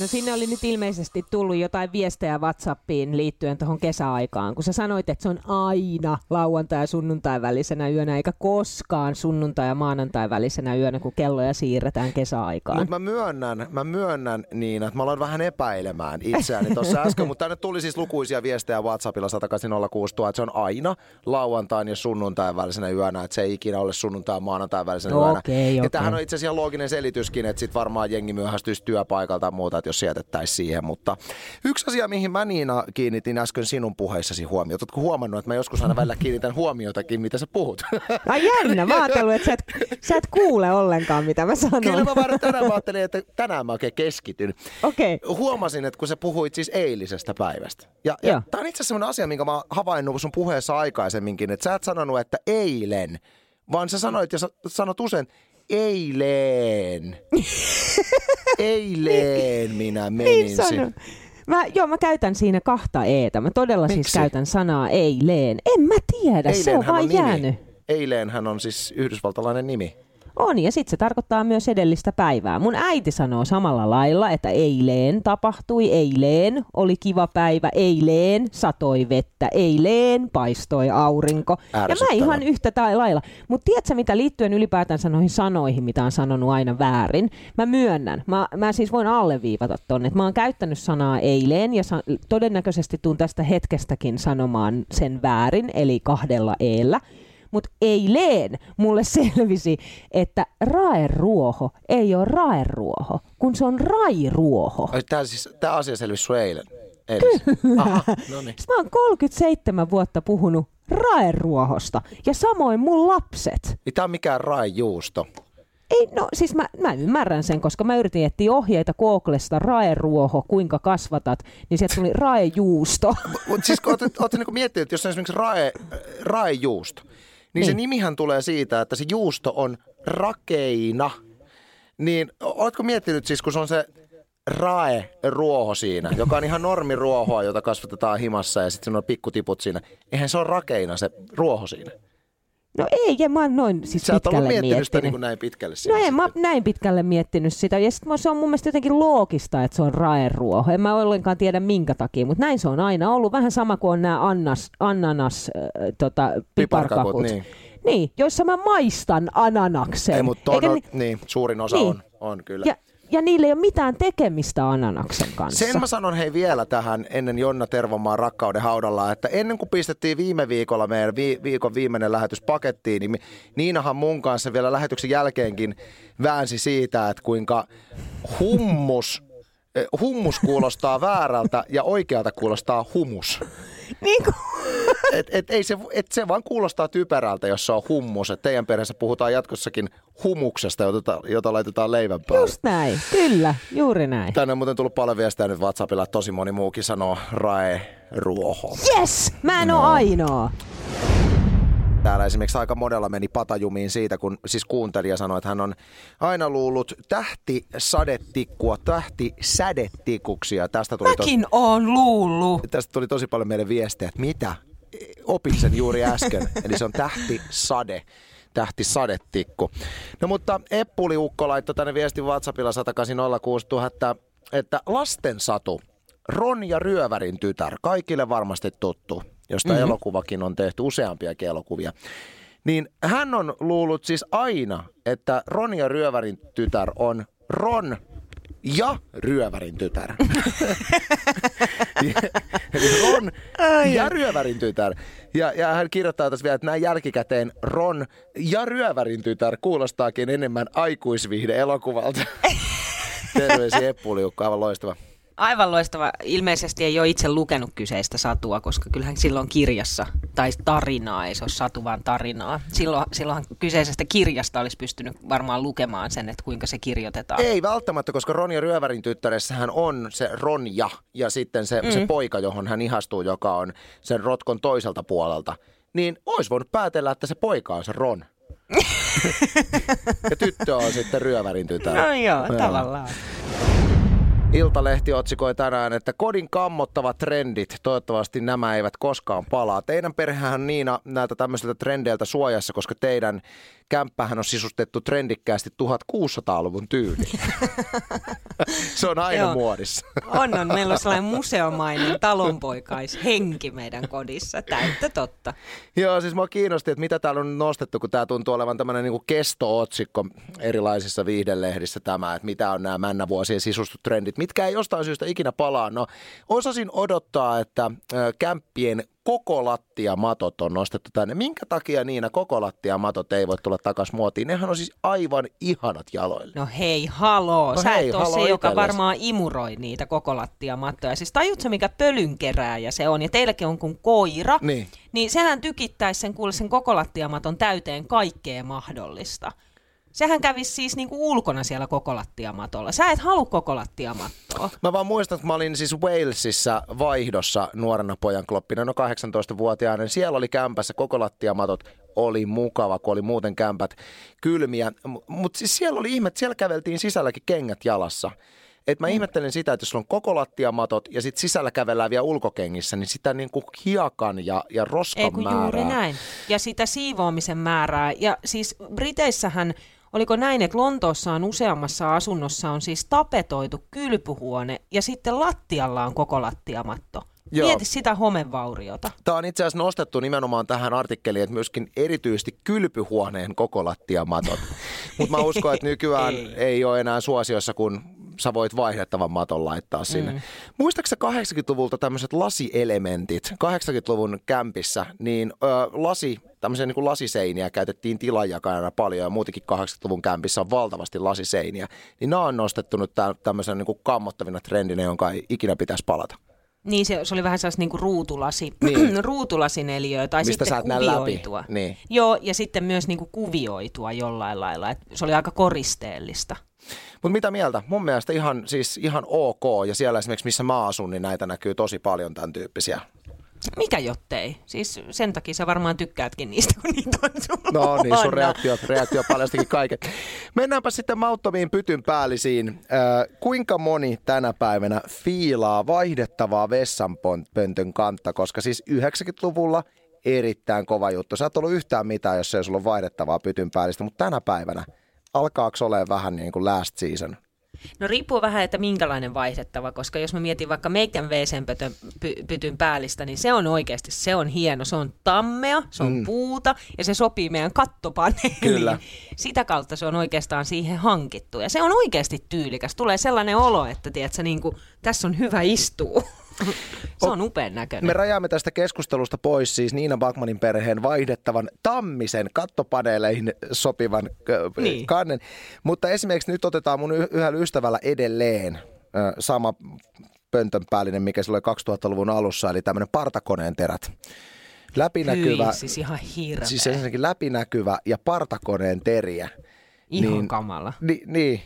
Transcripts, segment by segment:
No sinne oli nyt ilmeisesti tullut jotain viestejä WhatsAppiin liittyen tuohon kesäaikaan, kun sä sanoit, että se on aina lauantai- ja sunnuntai välisenä yönä, eikä koskaan sunnuntai- ja maanantai välisenä yönä, kun kelloja siirretään kesäaikaan. Mutta mä myönnän, mä myönnän niin, että mä aloin vähän epäilemään itseäni tuossa äsken, mutta tänne tuli siis lukuisia viestejä WhatsAppilla 18060, että se on aina lauantain ja sunnuntain välisenä yönä, että se ei ikinä ole sunnuntai ja maanantai välisenä No yönä. okei, ja okei. tämähän on itse asiassa looginen selityskin, että sit varmaan jengi myöhästyisi työpaikalta ja muuta, että jos sijoitettaisiin siihen. Mutta yksi asia, mihin mä Niina kiinnitin äsken sinun puheissasi huomiota. Oletko huomannut, että mä joskus aina välillä kiinnitän huomiotakin, mitä sä puhut? Ai jännä, mä ajattelin, että sä et, sä et kuule ollenkaan, mitä mä sanon. Kyllä mä vaan tänään mä ajattelin, että tänään mä oikein keskityn. Okei. Huomasin, että kun sä puhuit siis eilisestä päivästä. Ja, ja Joo. tämä on itse asiassa sellainen asia, minkä mä oon havainnut sun puheessa aikaisemminkin, että sä et sanonut, että eilen, vaan sä sanoit ja sä sanot usein eilen. eilen minä menin. Niin sinne. Mä, joo, mä käytän siinä kahta eetä. Mä todella Miksi? siis käytän sanaa eileen. En mä tiedä, se on Eilenhän vaan nimi. jäänyt. Eileenhän on siis yhdysvaltalainen nimi. On, ja sitten se tarkoittaa myös edellistä päivää. Mun äiti sanoo samalla lailla, että eileen tapahtui, eileen oli kiva päivä, eileen satoi vettä, eileen paistoi aurinko. Ja mä ihan yhtä tai lailla. Mutta tiedätkö mitä liittyen ylipäätänsä noihin sanoihin, mitä on sanonut aina väärin? Mä myönnän, mä, mä siis voin alleviivata tonne, että mä oon käyttänyt sanaa eileen ja sa- todennäköisesti tuun tästä hetkestäkin sanomaan sen väärin, eli kahdella eellä. Mutta eilen mulle selvisi, että raeruoho ei ole raeruoho, kun se on rairuoho. Tämä, siis, tämä asia selvisi sun eilen. Eilis. Aha, no niin. Mä oon 37 vuotta puhunut raeruohosta ja samoin mun lapset. Ei tämä on mikään raijuusto. Ei, no siis mä, mä ymmärrän sen, koska mä yritin etsiä ohjeita Googlesta raeruoho, kuinka kasvatat, niin sieltä tuli raejuusto. Mutta siis kun olette, olette niinku miettinyt, että jos on esimerkiksi rae, raejuusto, niin, niin se Niin. nimihän tulee siitä, että se juusto on rakeina. Niin oletko miettinyt siis, kun se on se rae-ruoho siinä, joka on ihan normiruohoa, jota kasvatetaan himassa ja sitten on pikkutiput siinä. Eihän se ole rakeina se ruoho siinä. No ei, en mä oon noin siis Sä pitkälle miettinyt sitä miettinyt. niin näin pitkälle. No en mä näin pitkälle miettinyt sitä. Ja sit se on mun mielestä jotenkin loogista, että se on raeruoho. En mä ollenkaan tiedä minkä takia, mutta näin se on aina ollut. Vähän sama kuin on nämä annas, ananas, äh, tota, Piparkakut, piparkakut. niin. niin, joissa mä maistan ananaksen. Ei, mutta Eikä on, ni- niin, suurin osa Niin. on, on kyllä. ja, ja niillä ei ole mitään tekemistä ananaksen kanssa. Sen mä sanon hei vielä tähän ennen Jonna Tervomaan rakkauden haudalla, että ennen kuin pistettiin viime viikolla meidän vi- viikon viimeinen lähetys pakettiin, niin Niinahan mun kanssa vielä lähetyksen jälkeenkin väänsi siitä, että kuinka hummus, eh, hummus kuulostaa väärältä ja oikealta kuulostaa humus. Niin kuin, Et, et, ei se, et se vaan kuulostaa typerältä, jos se on hummus. Et teidän perheessä puhutaan jatkossakin humuksesta, jota, jota laitetaan leivän päälle. just näin. Kyllä, juuri näin. Tänne on muuten tullut paljon viestejä nyt WhatsAppilla, että tosi moni muukin sanoo rae ruoho. Yes! Mä en oo ainoa. Täällä esimerkiksi aika monella meni patajumiin siitä, kun siis kuuntelija sanoi, että hän on aina luullut tähti sadetikkua, tähti sädetikuksi tästä tuli, tos, Mäkin oon luullut. tästä tuli tosi paljon meille viestejä, että mitä? Opin sen juuri äsken, eli se on tähti sade tähti sadetikku. No mutta Eppuliukko laittoi tänne viestin WhatsAppilla 180 että, että lasten satu, Ron ja Ryövärin tytär, kaikille varmasti tuttu, josta mm-hmm. elokuvakin on tehty useampiakin elokuvia. Niin hän on luullut siis aina, että Ron ja Ryövärin tytär on Ron ja Ryövärin tytär. Ron ja Ryövärin tytär. Ja, ja hän kirjoittaa tässä vielä, että näin jälkikäteen Ron ja Ryövärin tytär kuulostaakin enemmän aikuisviihde-elokuvalta. Terveisiä Eppuliukko, aivan loistava. Aivan loistava. Ilmeisesti ei ole itse lukenut kyseistä satua, koska kyllähän silloin kirjassa, tai tarinaa, ei se ole satu, vaan tarinaa. Silloin, silloinhan kyseisestä kirjasta olisi pystynyt varmaan lukemaan sen, että kuinka se kirjoitetaan. Ei välttämättä, koska Ron ja Ryövärin tyttäressähän on se Ronja ja sitten se, mm. se poika, johon hän ihastuu, joka on sen rotkon toiselta puolelta. Niin olisi voinut päätellä, että se poika on se Ron. ja tyttö on sitten Ryövärin tytär. No joo, tavallaan. Iltalehti otsikoi tänään, että kodin kammottavat trendit, toivottavasti nämä eivät koskaan palaa. Teidän perhehän Niina näiltä tämmöisiltä trendeiltä suojassa, koska teidän kämppähän on sisustettu trendikkäästi 1600-luvun tyyliin. Se on aina Joo. muodissa. On, on. Meillä on sellainen museomainen talonpoikaishenki meidän kodissa. Täyttä totta. Joo, siis mua kiinnosti, että mitä täällä on nostettu, kun tämä tuntuu olevan tämmöinen niin kesto-otsikko erilaisissa viihdelehdissä tämä, että mitä on nämä männävuosien sisustutrendit, mitkä ei jostain syystä ikinä palaa. No, osasin odottaa, että kämppien koko lattiamatot on nostettu tänne. Minkä takia Niina koko lattiamatot ei voi tulla takaisin muotiin? Nehän on siis aivan ihanat jaloille. No hei, haloo. No Sä hei, et ole haloo se, joka itelles. varmaan imuroi niitä koko lattiamattoja. Siis tajutko, mikä pölynkerääjä se on? Ja teilläkin on kuin koira. Niin. Niin sehän tykittäisi sen, kuule, sen koko lattiamaton täyteen kaikkea mahdollista. Sehän kävisi siis niinku ulkona siellä koko lattiamatolla. Sä et halua koko lattiamattoa. Mä vaan muistan, että mä olin siis Walesissa vaihdossa nuorena pojan kloppina, no 18-vuotiaana. Siellä oli kämpässä koko lattiamatot, oli mukava, kun oli muuten kämpät kylmiä. Mutta siis siellä oli ihme, että siellä käveltiin sisälläkin kengät jalassa. Et mä Mm. ihmettelen sitä, että jos sulla on koko lattiamatot ja sitten sisällä kävellään vielä ulkokengissä, niin sitä niinku hiekan ja, ja roskan Ei kun määrää. juuri näin. Ja sitä siivoamisen määrää. Ja siis Briteissähän, oliko näin, että Lontoossa on useammassa asunnossa on siis tapetoitu kylpyhuone ja sitten lattialla on koko lattiamatto. Joo. Mieti sitä homevauriota. Tämä on itse asiassa nostettu nimenomaan tähän artikkeliin, että myöskin erityisesti kylpyhuoneen koko lattiamatot. Mutta mä uskon, että nykyään ei. ei ole enää suosiossa, kun sä voit vaihdettavan maton laittaa sinne. Mm. Muistaakseni 80-luvulta tämmöiset lasielementit, 80-luvun kämpissä, niin ö, lasi, tämmöisiä niin kuin lasiseiniä käytettiin tilanjakajana paljon ja muutenkin 80-luvun kämpissä on valtavasti lasiseiniä. Niin nämä on nostettu nyt tä- tämmöisenä niin kuin kammottavina trendinä, jonka ei ikinä pitäisi palata. Niin se, se oli vähän sellaista niinku ruutulasi, Niin. ruutulasineliöä tai Mistä sä sitten et näe läpi. kuvioitua. Niin. Joo, ja sitten myös niinku kuvioitua jollain lailla. Et se oli aika koristeellista. Mutta mitä mieltä? Mun mielestä ihan, siis ihan ok. Ja siellä esimerkiksi, missä mä asun, niin näitä näkyy tosi paljon tämän tyyppisiä. Mikä jottei? Siis sen takia sä varmaan tykkäätkin niistä, kun niitä on sulla No niin, sun luona. reaktio, reaktio paljastikin kaiken. Mennäänpä sitten mauttomiin pytyn päällisiin. Äh, kuinka moni tänä päivänä fiilaa vaihdettavaa vessanpöntön kantta? Koska siis 90-luvulla erittäin kova juttu. Sä et ollut yhtään mitään, jos ei sulla ole vaihdettavaa pytyn päällistä, mutta tänä päivänä alkaako olemaan vähän niin kuin last season? No riippuu vähän, että minkälainen vaihdettava, koska jos mä mietin vaikka meikän WC-pytyn päällistä, niin se on oikeasti, se on hieno. Se on tammea, se on mm. puuta ja se sopii meidän kattopaneeliin. Kyllä. Sitä kautta se on oikeastaan siihen hankittu. Ja se on oikeasti tyylikäs. Tulee sellainen olo, että tiedätkö, niin kuin, tässä on hyvä istua. Se on upean näköinen. Me rajaamme tästä keskustelusta pois siis Niina Bakmanin perheen vaihdettavan tammisen kattopaneeleihin sopivan Niin. kannen. Mutta esimerkiksi nyt otetaan mun y- yhdellä ystävällä edelleen sama pöntön päällinen, mikä silloin 2000-luvun alussa, eli tämmöinen partakoneen terät. Läpinäkyvä, Hyi, siis ihan hirveä. siis ensinnäkin läpinäkyvä ja partakoneen teriä. Ihan niin- kamala. Ni, niin.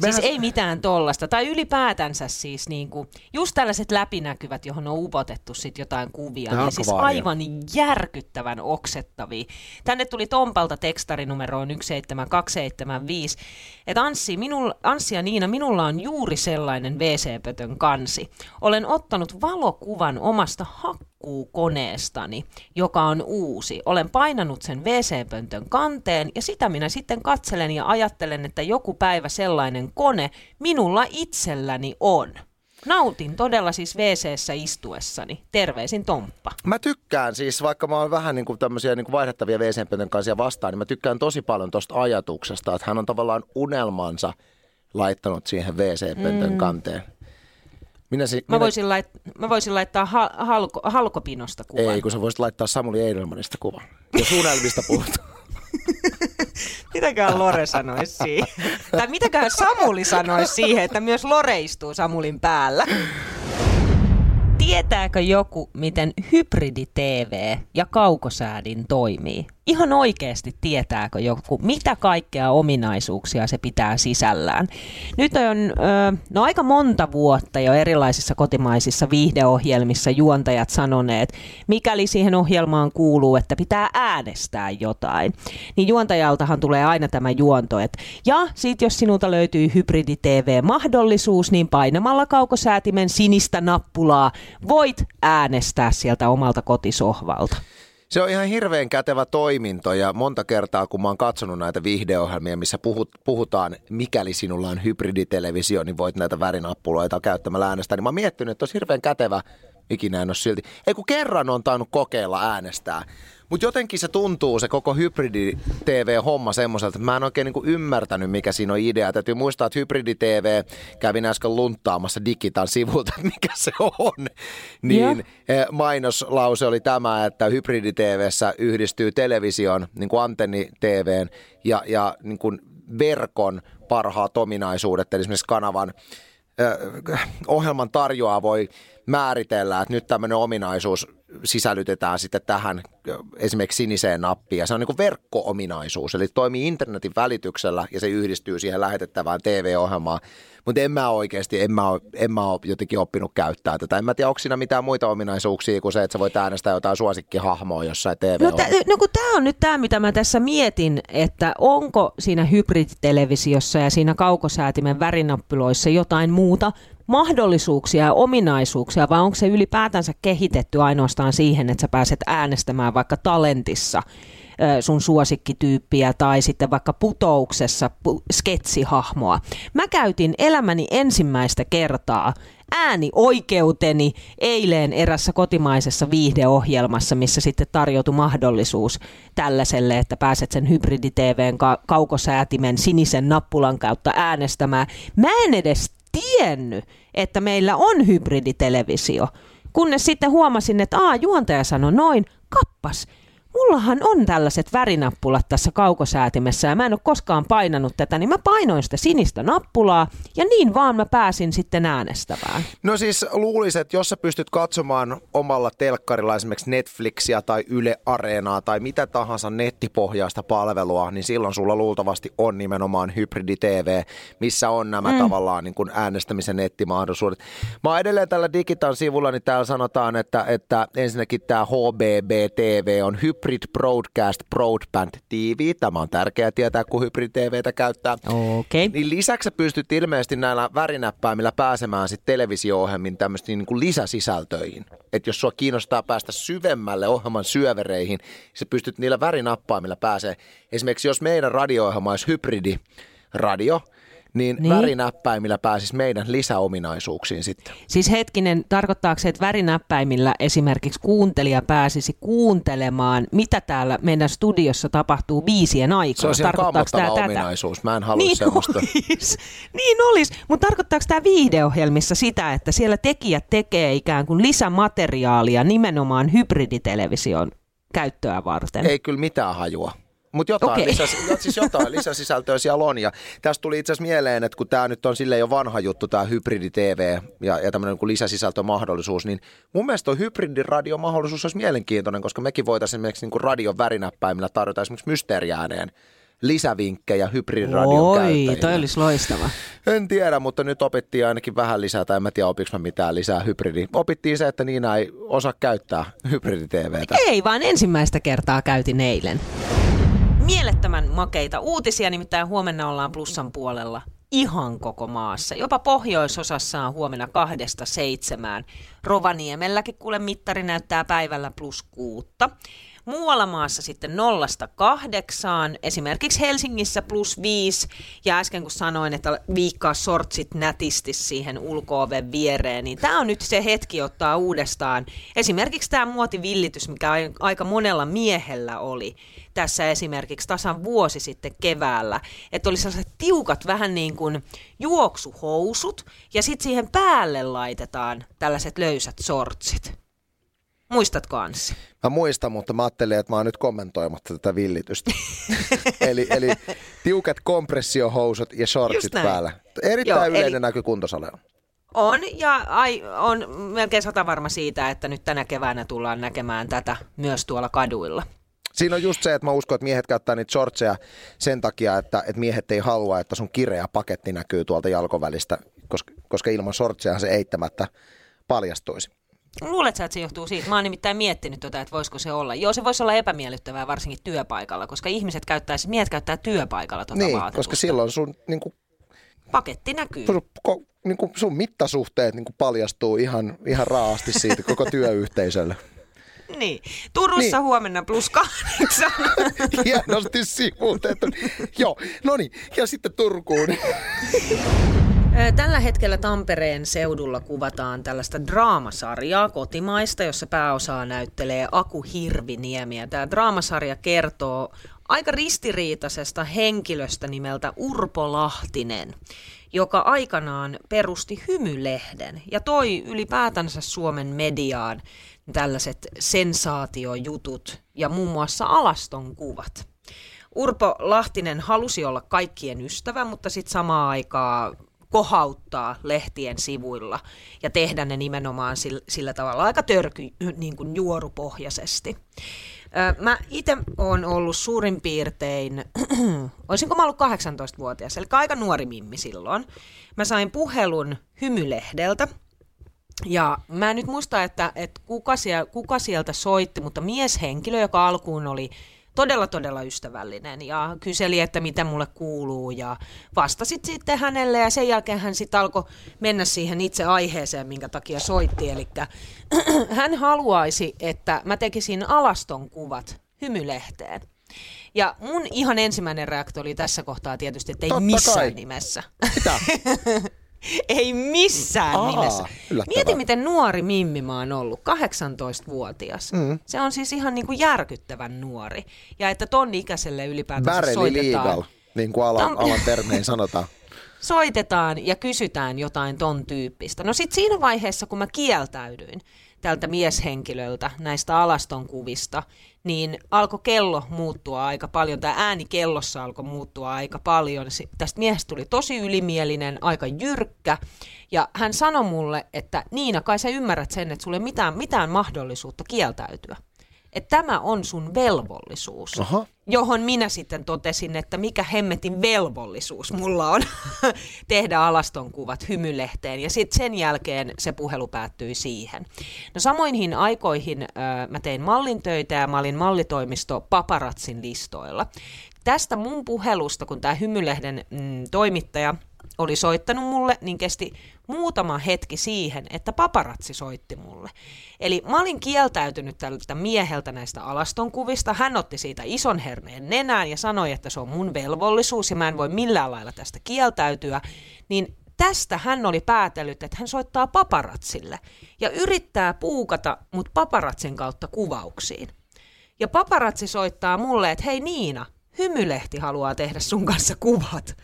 Siis Mehän- ei mitään tollasta. Tai ylipäätänsä siis niinku, just tällaiset läpinäkyvät, johon on upotettu sit jotain kuvia. Nämä Niin siis aivan järkyttävän oksettavia. Tänne tuli Tompalta tekstarinumeroon 17275. Että Anssi, minul, Anssi ja Niina, minulla on juuri sellainen WC-pötön kansi. Olen ottanut valokuvan omasta hakkuukoneestani, joka on uusi. Olen painanut sen WC-pöntön kanteen ja sitä minä sitten katselen ja ajattelen, että joku päivä sellainen kone minulla itselläni on. Nautin todella siis WC-ssä istuessani. Terveisin Tomppa. Mä tykkään siis, vaikka mä oon vähän niin kuin tämmöisiä niin kuin vaihdettavia wc kanssa vastaan, niin mä tykkään tosi paljon tuosta ajatuksesta, että hän on tavallaan unelmansa laittanut siihen WC-pöntön mm. kanteen. Minä si- Mä minä... voisin, lait- mä voisin laittaa ha- halko- halkopinosta kuvan. Ei, kun sä voisit laittaa Samuli Eidelmanista kuvan. Jos unelmista puhutaan. Mitäköhän Lore sanoisi siihen? tai mitäköhän Samuli sanoisi siihen, että myös Lore istuu Samulin päällä? Tietääkö joku, miten hybridi-TV ja kaukosäädin toimii? Ihan oikeasti tietääkö joku, mitä kaikkea ominaisuuksia se pitää sisällään. Nyt on no aika monta vuotta jo erilaisissa kotimaisissa viihdeohjelmissa juontajat sanoneet, mikäli siihen ohjelmaan kuuluu, että pitää äänestää jotain, niin juontajaltahan tulee aina tämä juonto, että ja sit jos sinulta löytyy hybridi-TV-mahdollisuus, niin painamalla kaukosäätimen sinistä nappulaa voit äänestää sieltä omalta kotisohvalta. Se on ihan hirveän kätevä toiminto ja monta kertaa, kun mä oon katsonut näitä viihdeohjelmia, missä puhut, puhutaan, mikäli sinulla on hybriditelevisio, niin voit näitä värinappuloita käyttämällä äänestää, niin mä oon miettinyt, että olisi hirveän kätevä, ikinä en ole silti. Ei kun kerran on tainnut kokeilla äänestää, mutta jotenkin se tuntuu, se koko hybridi-TV-homma semmoiselta, että mä en oikein niinku ymmärtänyt, mikä siinä on idea. Täytyy muistaa, että hybridi-TV, kävin äsken lunttaamassa Digitan sivulta, että mikä se on. Niin yeah. mainoslause oli tämä, että hybridi-TVssä yhdistyy television, niin kuin antenni-TVn ja, ja niin kuin verkon parhaat ominaisuudet, eli esimerkiksi kanavan ohjelman tarjoaa voi määritellä, että nyt tämmöinen ominaisuus sisällytetään sitten tähän esimerkiksi siniseen nappiin. Ja se on niin verkko-ominaisuus, eli toimii internetin välityksellä ja se yhdistyy siihen lähetettävään TV-ohjelmaan. Mutta en mä oikeasti, en mä, ole, en mä ole jotenkin oppinut käyttää tätä. En mä tiedä, onko siinä mitään muita ominaisuuksia kuin se, että sä voit äänestää jotain suosikkihahmoa jossain tv No, t- no kun tämä on nyt tämä, mitä mä tässä mietin, että onko siinä hybriditelevisiossa ja siinä kaukosäätimen värinappiloissa jotain muuta mahdollisuuksia ja ominaisuuksia, vai onko se ylipäätänsä kehitetty ainoastaan siihen, että sä pääset äänestämään vaikka talentissa sun suosikkityyppiä tai sitten vaikka putouksessa sketsihahmoa. Mä käytin elämäni ensimmäistä kertaa ääni oikeuteni eilen erässä kotimaisessa viihdeohjelmassa, missä sitten tarjoutui mahdollisuus tällaiselle, että pääset sen hybridi-TVn kaukosäätimen sinisen nappulan kautta äänestämään. Mä en edes tiennyt, että meillä on hybriditelevisio. Kunnes sitten huomasin, että aa, juontaja sanoi noin, kappas, mullahan on tällaiset värinappulat tässä kaukosäätimessä ja mä en ole koskaan painanut tätä, niin mä painoin sitä sinistä nappulaa ja niin vaan mä pääsin sitten äänestämään. No siis luulisin, että jos sä pystyt katsomaan omalla telkkarilla esimerkiksi Netflixiä tai Yle Areenaa tai mitä tahansa nettipohjaista palvelua, niin silloin sulla luultavasti on nimenomaan hybridi TV, missä on nämä mm. tavallaan niin kuin äänestämisen nettimahdollisuudet. Mä oon edelleen tällä Digitan sivulla, niin täällä sanotaan, että, että ensinnäkin tämä HBB TV on hybridi Hybrid Broadcast Broadband TV. Tämä on tärkeää tietää, kun Hybrid TVtä käyttää. Okay. Niin lisäksi pystyt ilmeisesti näillä värinäppäimillä pääsemään sitten televisio-ohjelmiin tämmöisiin niin lisäsisältöihin. Että jos sua kiinnostaa päästä syvemmälle ohjelman syövereihin, niin sä pystyt niillä värinappaimilla pääsee. Esimerkiksi jos meidän radio-ohjelma olisi hybridi radio, niin, niin värinäppäimillä pääsisi meidän lisäominaisuuksiin sitten. Siis hetkinen, tarkoittaako se, että värinäppäimillä esimerkiksi kuuntelija pääsisi kuuntelemaan, mitä täällä meidän studiossa tapahtuu biisien aikana? Se on kammottava tämä ominaisuus, tätä? mä en halua niin semmoista. Olis. Niin olisi, mutta tarkoittaako tämä viideohjelmissa sitä, että siellä tekijät tekee ikään kuin lisämateriaalia nimenomaan hybriditelevision käyttöä varten? Ei kyllä mitään hajua. Mutta jotain, okay. lisäs, siis jotain lisäsisältöä siellä on. Ja tästä tuli itse asiassa mieleen, että kun tämä nyt on sille jo vanha juttu, tämä hybridi-TV ja, ja tämmöinen niin lisäsisältömahdollisuus, niin mun mielestä tuo hybridiradiomahdollisuus olisi mielenkiintoinen, koska mekin voitaisiin esimerkiksi niin radion värinäppäimillä tarjota esimerkiksi mysteeriääneen lisävinkkejä hybridiradion Oi, käyttäjille. toi olisi loistava. En tiedä, mutta nyt opittiin ainakin vähän lisää, tai en mä tiedä opiks mä mitään lisää hybridi. Opittiin se, että Niina ei osaa käyttää hybridi-TVtä. Ei, vaan ensimmäistä kertaa käytin eilen mielettömän makeita uutisia, nimittäin huomenna ollaan plussan puolella ihan koko maassa. Jopa pohjoisosassa on huomenna kahdesta seitsemään. Rovaniemelläkin kuule mittari näyttää päivällä plus kuutta. Muualla maassa sitten nollasta kahdeksaan, esimerkiksi Helsingissä plus viisi. Ja äsken kun sanoin, että viikkaa sortsit nätisti siihen ulko viereen, niin tämä on nyt se hetki ottaa uudestaan. Esimerkiksi tämä muotivillitys, mikä aika monella miehellä oli tässä esimerkiksi tasan vuosi sitten keväällä, että oli sellaiset tiukat vähän niin kuin juoksuhousut ja sitten siihen päälle laitetaan tällaiset löysät sortsit. Muistatko Anssi? Mä muistan, mutta mä ajattelin, että mä oon nyt kommentoimatta tätä villitystä. eli, eli tiukat kompressiohousut ja shortsit päällä. Erittäin Joo, yleinen eli... näky kuntosalilla. On, ja ai, on melkein sata varma siitä, että nyt tänä keväänä tullaan näkemään tätä myös tuolla kaduilla. Siinä on just se, että mä uskon, että miehet käyttää niitä shortseja sen takia, että, että miehet ei halua, että sun kireä paketti näkyy tuolta jalkovälistä, koska, koska ilman shortseja se eittämättä paljastuisi. Luulet sä, että se johtuu siitä? Mä oon nimittäin miettinyt tota, että voisiko se olla. Joo, se voisi olla epämiellyttävää varsinkin työpaikalla, koska ihmiset käyttää, miehet käyttää työpaikalla tota Niin, vaatetusta. koska silloin sun, niin kuin, Paketti näkyy. sun, ko, niin kuin sun mittasuhteet niin kuin paljastuu ihan, ihan raasti siitä koko työyhteisölle. Niin. Turussa niin. huomenna plus kahdeksan. Hienosti sivuutettu. Joo, no niin. Ja sitten Turkuun. Tällä hetkellä Tampereen seudulla kuvataan tällaista draamasarjaa kotimaista, jossa pääosaa näyttelee Aku Hirviniemi. Ja Tämä draamasarja kertoo aika ristiriitaisesta henkilöstä nimeltä Urpo Lahtinen, joka aikanaan perusti Hymylehden ja toi ylipäätänsä Suomen mediaan tällaiset sensaatiojutut ja muun muassa alaston kuvat. Urpo Lahtinen halusi olla kaikkien ystävä, mutta sitten samaan aikaan kohauttaa lehtien sivuilla ja tehdä ne nimenomaan sillä, sillä tavalla aika törky, niin kuin juorupohjaisesti. Mä itse olen ollut suurin piirtein, olisinko mä ollut 18-vuotias, eli aika nuori mimmi silloin. Mä sain puhelun Hymylehdeltä, ja mä en nyt muista, että, että kuka, siellä, kuka sieltä soitti, mutta mieshenkilö, joka alkuun oli todella, todella ystävällinen ja kyseli, että mitä mulle kuuluu ja vastasit sitten hänelle ja sen jälkeen hän sitten alkoi mennä siihen itse aiheeseen, minkä takia soitti. Eli hän haluaisi, että mä tekisin alaston kuvat hymylehteen. Ja mun ihan ensimmäinen reaktio oli tässä kohtaa tietysti, että ei Totta missään kai. nimessä. Mitä? Ei missään Aa, nimessä. yllättävää. Mieti, miten nuori Mimmi mä oon ollut, 18-vuotias. Mm. Se on siis ihan niin kuin järkyttävän nuori. Ja että ton ikäiselle ylipäätään Barely soitetaan, legal, niin kuin alan, alan termein sanotaan. soitetaan ja kysytään jotain ton tyyppistä. No sit siinä vaiheessa, kun mä kieltäydyin tältä mieshenkilöltä näistä alaston kuvista, niin alkoi kello muuttua aika paljon, tämä ääni kellossa alkoi muuttua aika paljon. Tästä miehestä tuli tosi ylimielinen, aika jyrkkä, ja hän sanoi mulle, että Niina, kai sä ymmärrät sen, että sulle ei mitään, mitään mahdollisuutta kieltäytyä. Että tämä on sun velvollisuus Aha. johon minä sitten totesin, että mikä hemmetin velvollisuus mulla on tehdä alaston kuvat hymylehteen. Ja sitten sen jälkeen se puhelu päättyi siihen. No samoihin aikoihin äh, mä tein mallintöitä ja mä olin mallitoimisto Paparatsin listoilla. Tästä mun puhelusta, kun tämä hymylehden mm, toimittaja oli soittanut mulle, niin kesti muutama hetki siihen, että paparatsi soitti mulle. Eli mä olin kieltäytynyt tältä mieheltä näistä alastonkuvista. Hän otti siitä ison herneen nenään ja sanoi, että se on mun velvollisuus ja mä en voi millään lailla tästä kieltäytyä. Niin tästä hän oli päätellyt, että hän soittaa paparatsille ja yrittää puukata mut paparatsin kautta kuvauksiin. Ja paparatsi soittaa mulle, että hei Niina, hymylehti haluaa tehdä sun kanssa kuvat.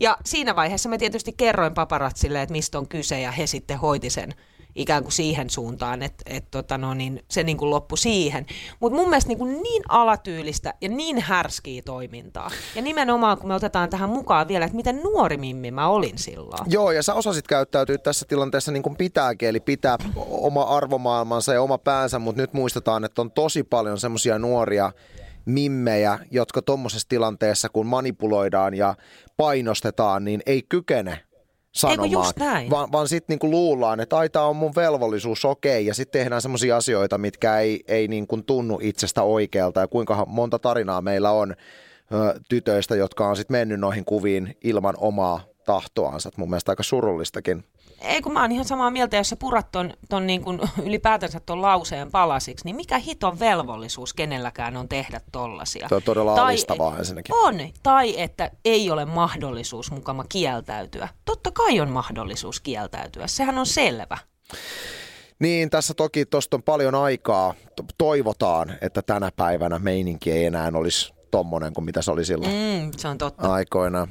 Ja siinä vaiheessa mä tietysti kerroin paparatsille, että mistä on kyse, ja he sitten hoiti sen ikään kuin siihen suuntaan, että et, tota no, niin se niin kuin loppui siihen. Mutta mun mielestä niin, kuin niin alatyylistä ja niin härskiä toimintaa. Ja nimenomaan, kun me otetaan tähän mukaan vielä, että miten nuori mimmi mä olin silloin. Joo, ja sä osasit käyttäytyä tässä tilanteessa niin kuin pitääkin, eli pitää oma arvomaailmansa ja oma päänsä, mutta nyt muistetaan, että on tosi paljon semmoisia nuoria mimmejä, jotka tuommoisessa tilanteessa, kun manipuloidaan ja painostetaan, niin ei kykene sanomaan, just näin? vaan, vaan sitten niinku luullaan, että ai tää on mun velvollisuus, okei, ja sitten tehdään semmoisia asioita, mitkä ei, ei niinku tunnu itsestä oikealta, ja kuinka monta tarinaa meillä on ö, tytöistä, jotka on sitten mennyt noihin kuviin ilman omaa tahtoansa. Et mun mielestä aika surullistakin. Ei kun mä oon ihan samaa mieltä, jos sä purat ton, ton niin kuin ylipäätänsä ton lauseen palasiksi, niin mikä hiton velvollisuus kenelläkään on tehdä tollasia? Se on todella Tai- alistavaa ensinnäkin. On, tai että ei ole mahdollisuus mukama kieltäytyä. Totta kai on mahdollisuus kieltäytyä, sehän on selvä. Niin, tässä toki tuosta on paljon aikaa. To- Toivotaan, että tänä päivänä meininki ei enää olisi tommonen kuin mitä se oli silloin mm. Se on totta. aikoinaan.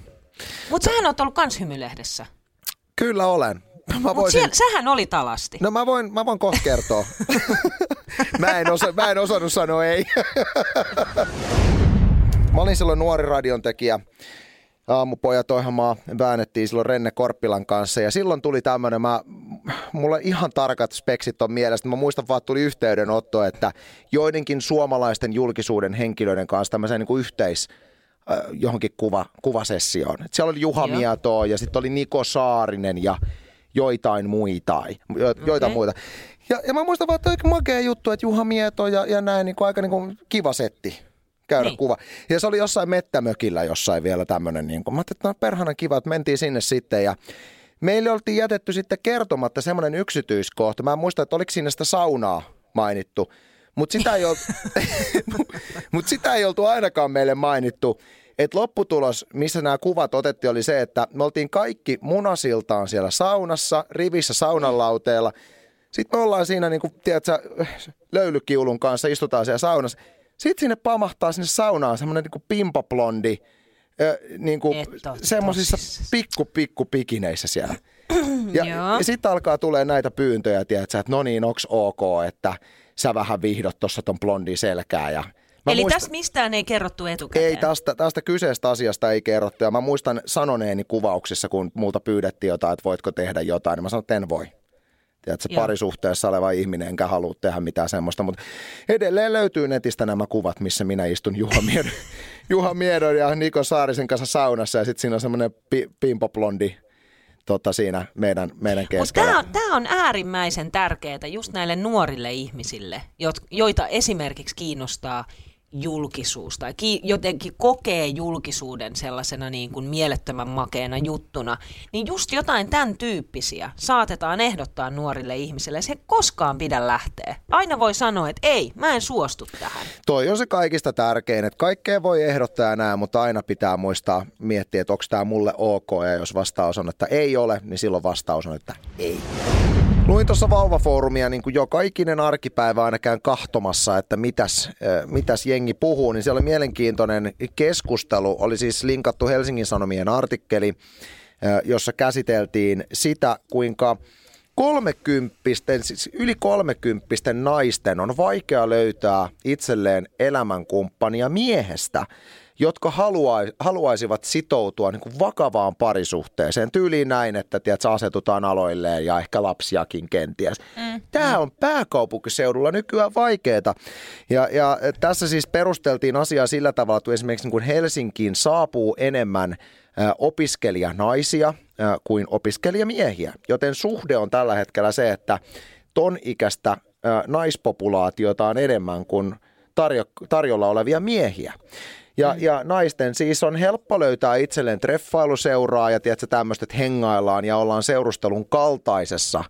Mutta sähän oot ollut kans hymylehdessä. Kyllä olen. Mä Mutta voisin... siellä, sähän oli talasti. No mä voin, mä voin kohta kertoa. mä, en osa, mä en osannut sanoa ei. mä olin silloin nuori radiontekijä. Aamupojat ohjelmaa väännettiin silloin Renne Korppilan kanssa ja silloin tuli tämmöinen, mä mulla ihan tarkat speksit on mielestä. Mä muistan vaan, että tuli yhteydenotto, että joidenkin suomalaisten julkisuuden henkilöiden kanssa tämmöiseen niin kuin yhteis, äh, johonkin kuva, kuvasessioon. Et siellä oli Juha Joo. Mietoa ja sitten oli Niko Saarinen ja joitain muita. Jo, joita Okei. muita. Ja, ja mä muistan vaan, että oikein makea juttu, että Juha Mieto ja, ja näin niin kuin aika niin kuin kiva setti käydä Niin. kuva. Ja se oli jossain mettämökillä jossain vielä tämmöinen. Niin kuin. Mä ajattelin, että no perhana kiva, että mentiin sinne sitten ja meille oltiin jätetty sitten kertomatta semmoinen yksityiskohta. Mä en muista, että oliko siinä sitä saunaa mainittu. Mutta sitä, ei oltu, mut sitä ei oltu ainakaan meille mainittu. Et lopputulos, missä nämä kuvat otettiin, oli se, että me oltiin kaikki munasiltaan siellä saunassa, rivissä saunanlauteella. Sitten me ollaan siinä, niin kuin, tiedätkö, löylykiulun kanssa, istutaan siellä saunassa. Sitten sinne pamahtaa sinne saunaan semmoinen niin pimpaplondi, ö, niin kuin semmoisissa pikku, pikku pikineissä siellä. Ja, ja sitten alkaa tulee näitä pyyntöjä, tiedätkö, että no niin, onks ok, että sä vähän vihdot tuossa ton blondin selkää. Ja mä Eli muistan- tässä mistään ei kerrottu etukäteen. ei, tästä, tästä kyseistä asiasta ei kerrottu. Ja mä muistan sanoneeni kuvauksissa, kun multa pyydettiin jotain, että voitko tehdä jotain, niin mä sanoin, että en voi. Tiedätkö, Joo. parisuhteessa oleva ihminen, enkä halua tehdä mitään semmoista. Mutta edelleen löytyy netistä nämä kuvat, missä minä istun Juha Miedon, Juha Miedon ja Niko Saarisen kanssa saunassa. Ja sitten siinä on semmoinen pi, pimpoplondi tota, siinä meidän, meidän keskellä. tämä on, tää on äärimmäisen tärkeää just näille nuorille ihmisille, joita esimerkiksi kiinnostaa julkisuus tai ki- jotenkin kokee julkisuuden sellaisena niin kuin mielettömän makeena juttuna, niin just jotain tämän tyyppisiä saatetaan ehdottaa nuorille ihmisille. Se koskaan pidä lähteä. Aina voi sanoa, että ei, mä en suostu tähän. Toi on se kaikista tärkein, että kaikkea voi ehdottaa näin, mutta aina pitää muistaa miettiä, että onko tämä mulle ok, ja jos vastaus on, että ei ole, niin silloin vastaus on, että ei. Luin tuossa vauvafoorumia niin kuin joka ikinen arkipäivä aina käyn kahtomassa, että mitäs, mitäs jengi puhuu, niin siellä oli mielenkiintoinen keskustelu. Oli siis linkattu Helsingin Sanomien artikkeli, jossa käsiteltiin sitä, kuinka kolmekymppisten, siis yli kolmekymppisten naisten on vaikea löytää itselleen elämänkumppania miehestä, jotka halua, haluaisivat sitoutua niin kuin vakavaan parisuhteeseen. Tyyliin näin, että tiedät, asetutaan aloilleen ja ehkä lapsiakin kenties. Mm. Tämä on pääkaupunkiseudulla nykyään vaikeaa. Ja, ja tässä siis perusteltiin asiaa sillä tavalla, että esimerkiksi niin kuin Helsinkiin saapuu enemmän opiskelijanaisia kuin opiskelijamiehiä. Joten suhde on tällä hetkellä se, että ton ikäistä naispopulaatiota on enemmän kuin tarjo- tarjolla olevia miehiä. Ja, mm. ja naisten siis on helppo löytää itselleen treffailuseuraa ja tiedätkö, tämmöistä, että hengaillaan ja ollaan seurustelun kaltaisessa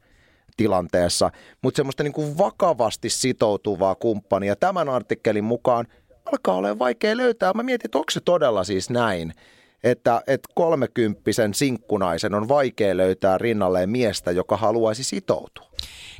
tilanteessa, mutta semmoista niin kuin vakavasti sitoutuvaa kumppania tämän artikkelin mukaan alkaa olla vaikea löytää. Mä mietin, että onko se todella siis näin, että, että kolmekymppisen sinkkunaisen on vaikea löytää rinnalleen miestä, joka haluaisi sitoutua.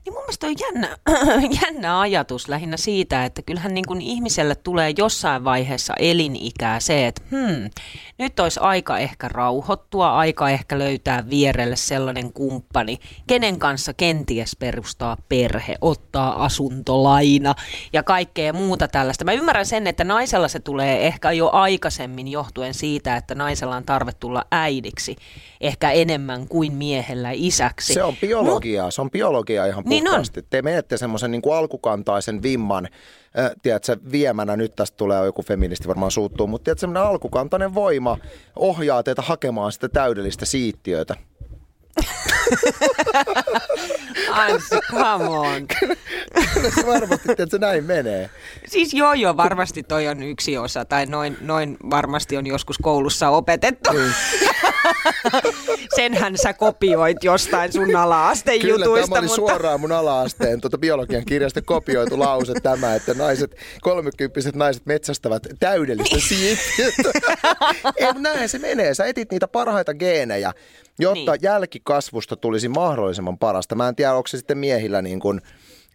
Niin mun mielestä on jännä, jännä ajatus lähinnä siitä, että kyllähän niin kuin ihmiselle tulee jossain vaiheessa elinikää se, että hmm, nyt olisi aika ehkä rauhoittua, aika ehkä löytää vierelle sellainen kumppani, kenen kanssa kenties perustaa perhe, ottaa asuntolaina ja kaikkea muuta tällaista. Mä ymmärrän sen, että naisella se tulee ehkä jo aikaisemmin johtuen siitä, että naisella on tarve tulla äidiksi ehkä enemmän kuin miehellä isäksi. Se on biologiaa, se on biologiaa ihan Niin on. puhtaasti. Te menette semmoisen niin kuin alkukantaisen vimman, äh, tiedätkö, viemänä, nyt tästä tulee joku feministi varmaan suuttuu, mutta tiedätkö, semmoinen alkukantainen voima ohjaa teitä hakemaan sitä täydellistä siittiötä. Anssi, come on. Kyllä se varmasti, tiedätkö, näin menee. Siis joo joo, varmasti toi on yksi osa, tai noin, noin varmasti on joskus koulussa opetettu. Niin. Senhän sä kopioit jostain sun ala-asteen Kyllä, jutuista, tämä oli mutta... suoraan mun ala-asteen tuota biologian kirjasta kopioitu lause tämä, että naiset, kolmekymppiset naiset metsästävät täydellistä siittiötä. Ei, näin se menee. Sä etit niitä parhaita geenejä, jotta Niin. jälkikasvusta tulisi mahdollisimman parasta. Mä en tiedä, onko se sitten miehillä niin kuin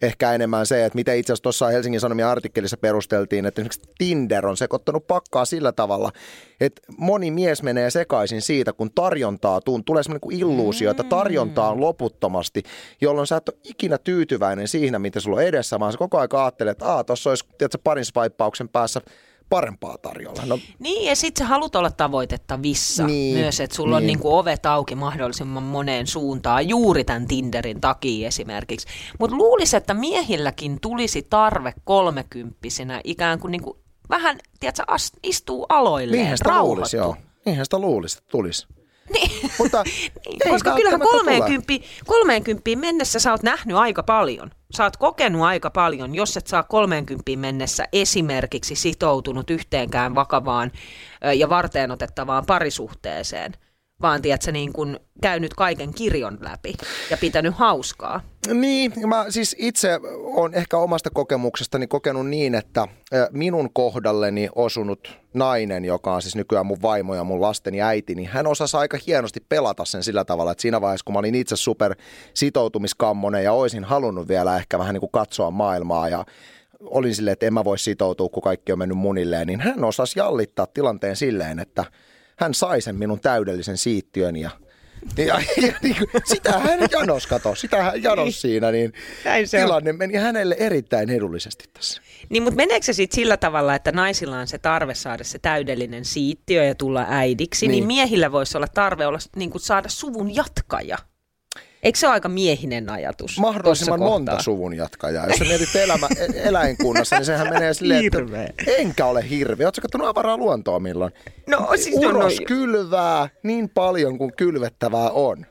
ehkä enemmän se, että miten itse asiassa tuossa Helsingin Sanomien artikkelissa perusteltiin, että esimerkiksi Tinder on sekoittanut pakkaa sillä tavalla, että moni mies menee sekaisin siitä, kun tarjontaa tuun, tulee semmoinen kuin illuusio, että tarjontaa on loputtomasti, jolloin sä et ole ikinä tyytyväinen siihen, mitä sulla on edessä, vaan sä koko ajan ajattelet, että aah, tuossa olisi tiedätkö, parin swipeauksen päässä parempaa tarjolla. No, Niin, ja sitten sä haluat olla tavoitettavissa Niin, myös, että sulla on niin. niinku ovet auki mahdollisimman moneen suuntaan, juuri tämän Tinderin takia esimerkiksi. Mutta luulisin, että miehilläkin tulisi tarve kolmekymppisenä ikään kuin, niinku, vähän, tiedätkö, istuu aloilleen, niinhän sitä luulisi, joo. Niinhän sitä luulisi, että tulisi. Niin. Mutta Niin, koska kyllähän välttämättä tule. 30, 30 mennessä sä oot nähnyt aika paljon. Sä oot kokenut aika paljon, jos et saa 30 mennessä esimerkiksi sitoutunut yhteenkään vakavaan ja varteen otettavaan parisuhteeseen, vaan tiedät, niin kun käynyt kaiken kirjon läpi ja pitänyt hauskaa. Niin, mä siis itse olen ehkä omasta kokemuksestani kokenut niin, että minun kohdalleni osunut nainen, joka on siis nykyään mun vaimo ja mun lasteni äiti, niin hän osasi aika hienosti pelata sen sillä tavalla, että siinä vaiheessa, kun mä olin itse super sitoutumiskammonen ja olisin halunnut vielä ehkä vähän niin kuin katsoa maailmaa ja olin silleen, että en mä voi sitoutua, kun kaikki on mennyt munilleen, niin hän osasi jallittaa tilanteen silleen, että hän sai sen minun täydellisen siittiön ja ja, ja niin kuin, sitä hän janos, kato, sitä hän janos siinä, niin Näin se on. tilanne meni hänelle erittäin edullisesti tässä. Niin, mutta meneekö se sitten sillä tavalla, että naisilla on se tarve saada se täydellinen siittiö ja tulla äidiksi, niin, Niin. niin miehillä voisi olla tarve olla, niin kuin saada suvun jatkaja? Eikö se ole aika miehinen ajatus? Mahdollisimman monta kohtaa? suvun jatkajaa. Jos sä mietit elämä, e- eläinkunnassa, niin sehän menee silleen, Hirveä. että enkä ole hirveä. Oletko katsonut avaraa luontoa milloin? No siis no, no, Uros kylvää niin paljon kuin kylvettävää on.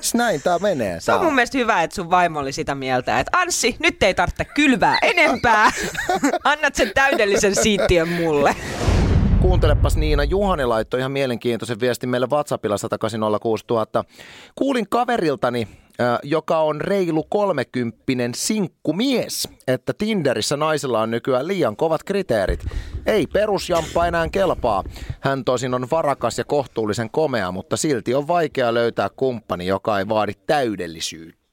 siis näin tää menee. se on mun mielestä hyvä, että sun vaimo oli sitä mieltä, että Anssi, nyt ei tarvitse kylvää enempää. Annat sen täydellisen siittiön mulle. Kuuntelepas Niina, Juhani laittoi ihan mielenkiintoisen viestin meille WhatsAppilla 1806000. Kuulin kaveriltani, joka on reilu kolmekymppinen sinkkumies, että Tinderissä naisilla on nykyään liian kovat kriteerit. Ei perusjamppa enää kelpaa. Hän tosin on varakas ja kohtuullisen komea, mutta silti on vaikea löytää kumppani, joka ei vaadi täydellisyyttä.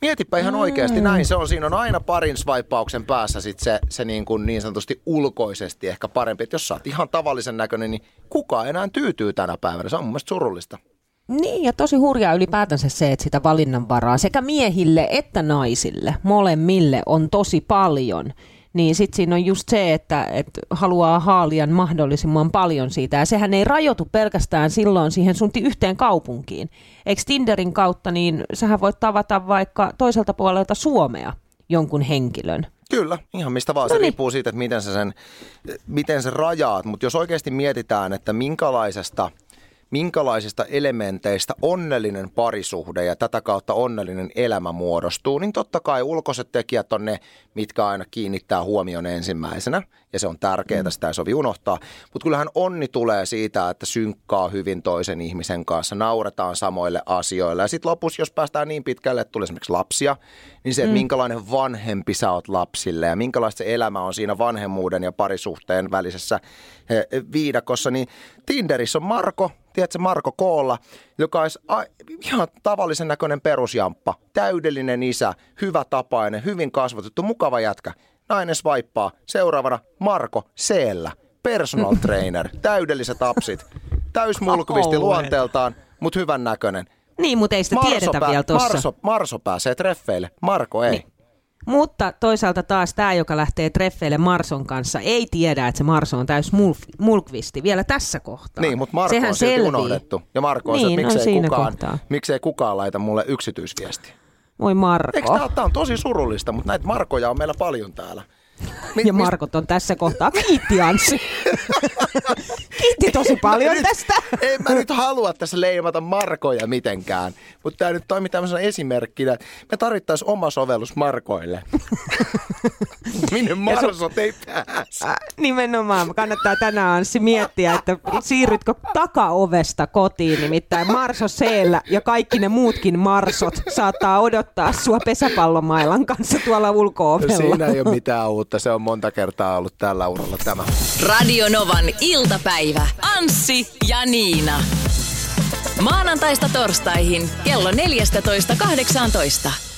Mietipä ihan oikeasti näin se on. Siinä on aina parin swipeauksen päässä sit se, se niin, kuin niin sanotusti ulkoisesti ehkä parempi. Että jos sä oot ihan tavallisen näköinen, niin kuka enää tyytyy tänä päivänä? Se on mun mielestä surullista. Niin, ja tosi hurjaa ylipäätänsä se, että sitä valinnanvaraa sekä miehille että naisille, molemmille on tosi paljon. Niin sitten siinä on just se, että, että haluaa haalia mahdollisimman paljon siitä. Ja sehän ei rajoitu pelkästään silloin siihen sun yhteen kaupunkiin. Eikö Tinderin kautta, niin sähän voit tavata vaikka toiselta puolelta Suomea jonkun henkilön. Kyllä, ihan mistä vaan. Se Noniin. riippuu siitä, että miten sä sen, miten sä rajaat. Mutta jos oikeasti mietitään, että minkälaisesta, minkälaisista elementeistä onnellinen parisuhde ja tätä kautta onnellinen elämä muodostuu, niin totta kai ulkoiset tekijät on ne, mitkä aina kiinnittää huomion ensimmäisenä. Ja se on tärkeää, sitä ei sovi unohtaa. Mutta kyllähän onni tulee siitä, että synkkaa hyvin toisen ihmisen kanssa, nauretaan samoille asioille. Ja sitten lopussa, jos päästään niin pitkälle, että tulee esimerkiksi lapsia, niin se, että minkälainen vanhempi sä oot lapsille ja minkälaista elämä on siinä vanhemmuuden ja parisuhteen välisessä eh, viidakossa, niin Tinderissä on Marko, tiedätkö Marko Koolla, joka olisi a- ihan tavallisen näköinen perusjamppa, täydellinen isä, hyvä tapainen, hyvin kasvatettu, mukava jätkä. Nainen swipaa. Seuraavana Marko Seellä, personal trainer, täydelliset apsit, täysmulkvisti luonteeltaan, mutta hyvän näköinen. Niin, mutta ei sitä tiedetä pää- vielä tuossa. Marso, Marso pääsee treffeille, Marko ei. Niin. Mutta toisaalta taas tämä, joka lähtee treffeille Marson kanssa, ei tiedä, että se Marso on täys mulkvisti vielä tässä kohtaa. Niin, mutta Marko Sehän on silti selvii. unohdettu. Ja Marko on se, Niin, että on miksei, siinä kukaan, kohtaa. miksei kukaan laita mulle yksityisviestiä. Voi Marko. Eikö tää on tosi surullista, mutta näitä Markoja on meillä paljon täällä. Mi- Ja Markot on tässä kohtaa. Kiitti Anssi. Kiitti tosi paljon nyt- tästä. En mä nyt halua tässä leimata Markoja mitenkään, mutta tämä nyt toimii tämmöisenä esimerkkinä. Me tarvittaisiin oma sovellus Markoille. Minne Marsot ei pääse. Nimenomaan. Kannattaa tänään Anssi miettiä, että siirrytkö takaovesta kotiin, nimittäin Marso Seellä ja kaikki ne muutkin Marsot saattaa odottaa sua pesäpallomailan kanssa tuolla ulko-ovella. Siinä ei ole mitään uutta. Se on monta kertaa ollut tällä uralla tämä. Radio Novan iltapäivä. Anssi ja Niina. Maanantaista torstaihin kello 14.18.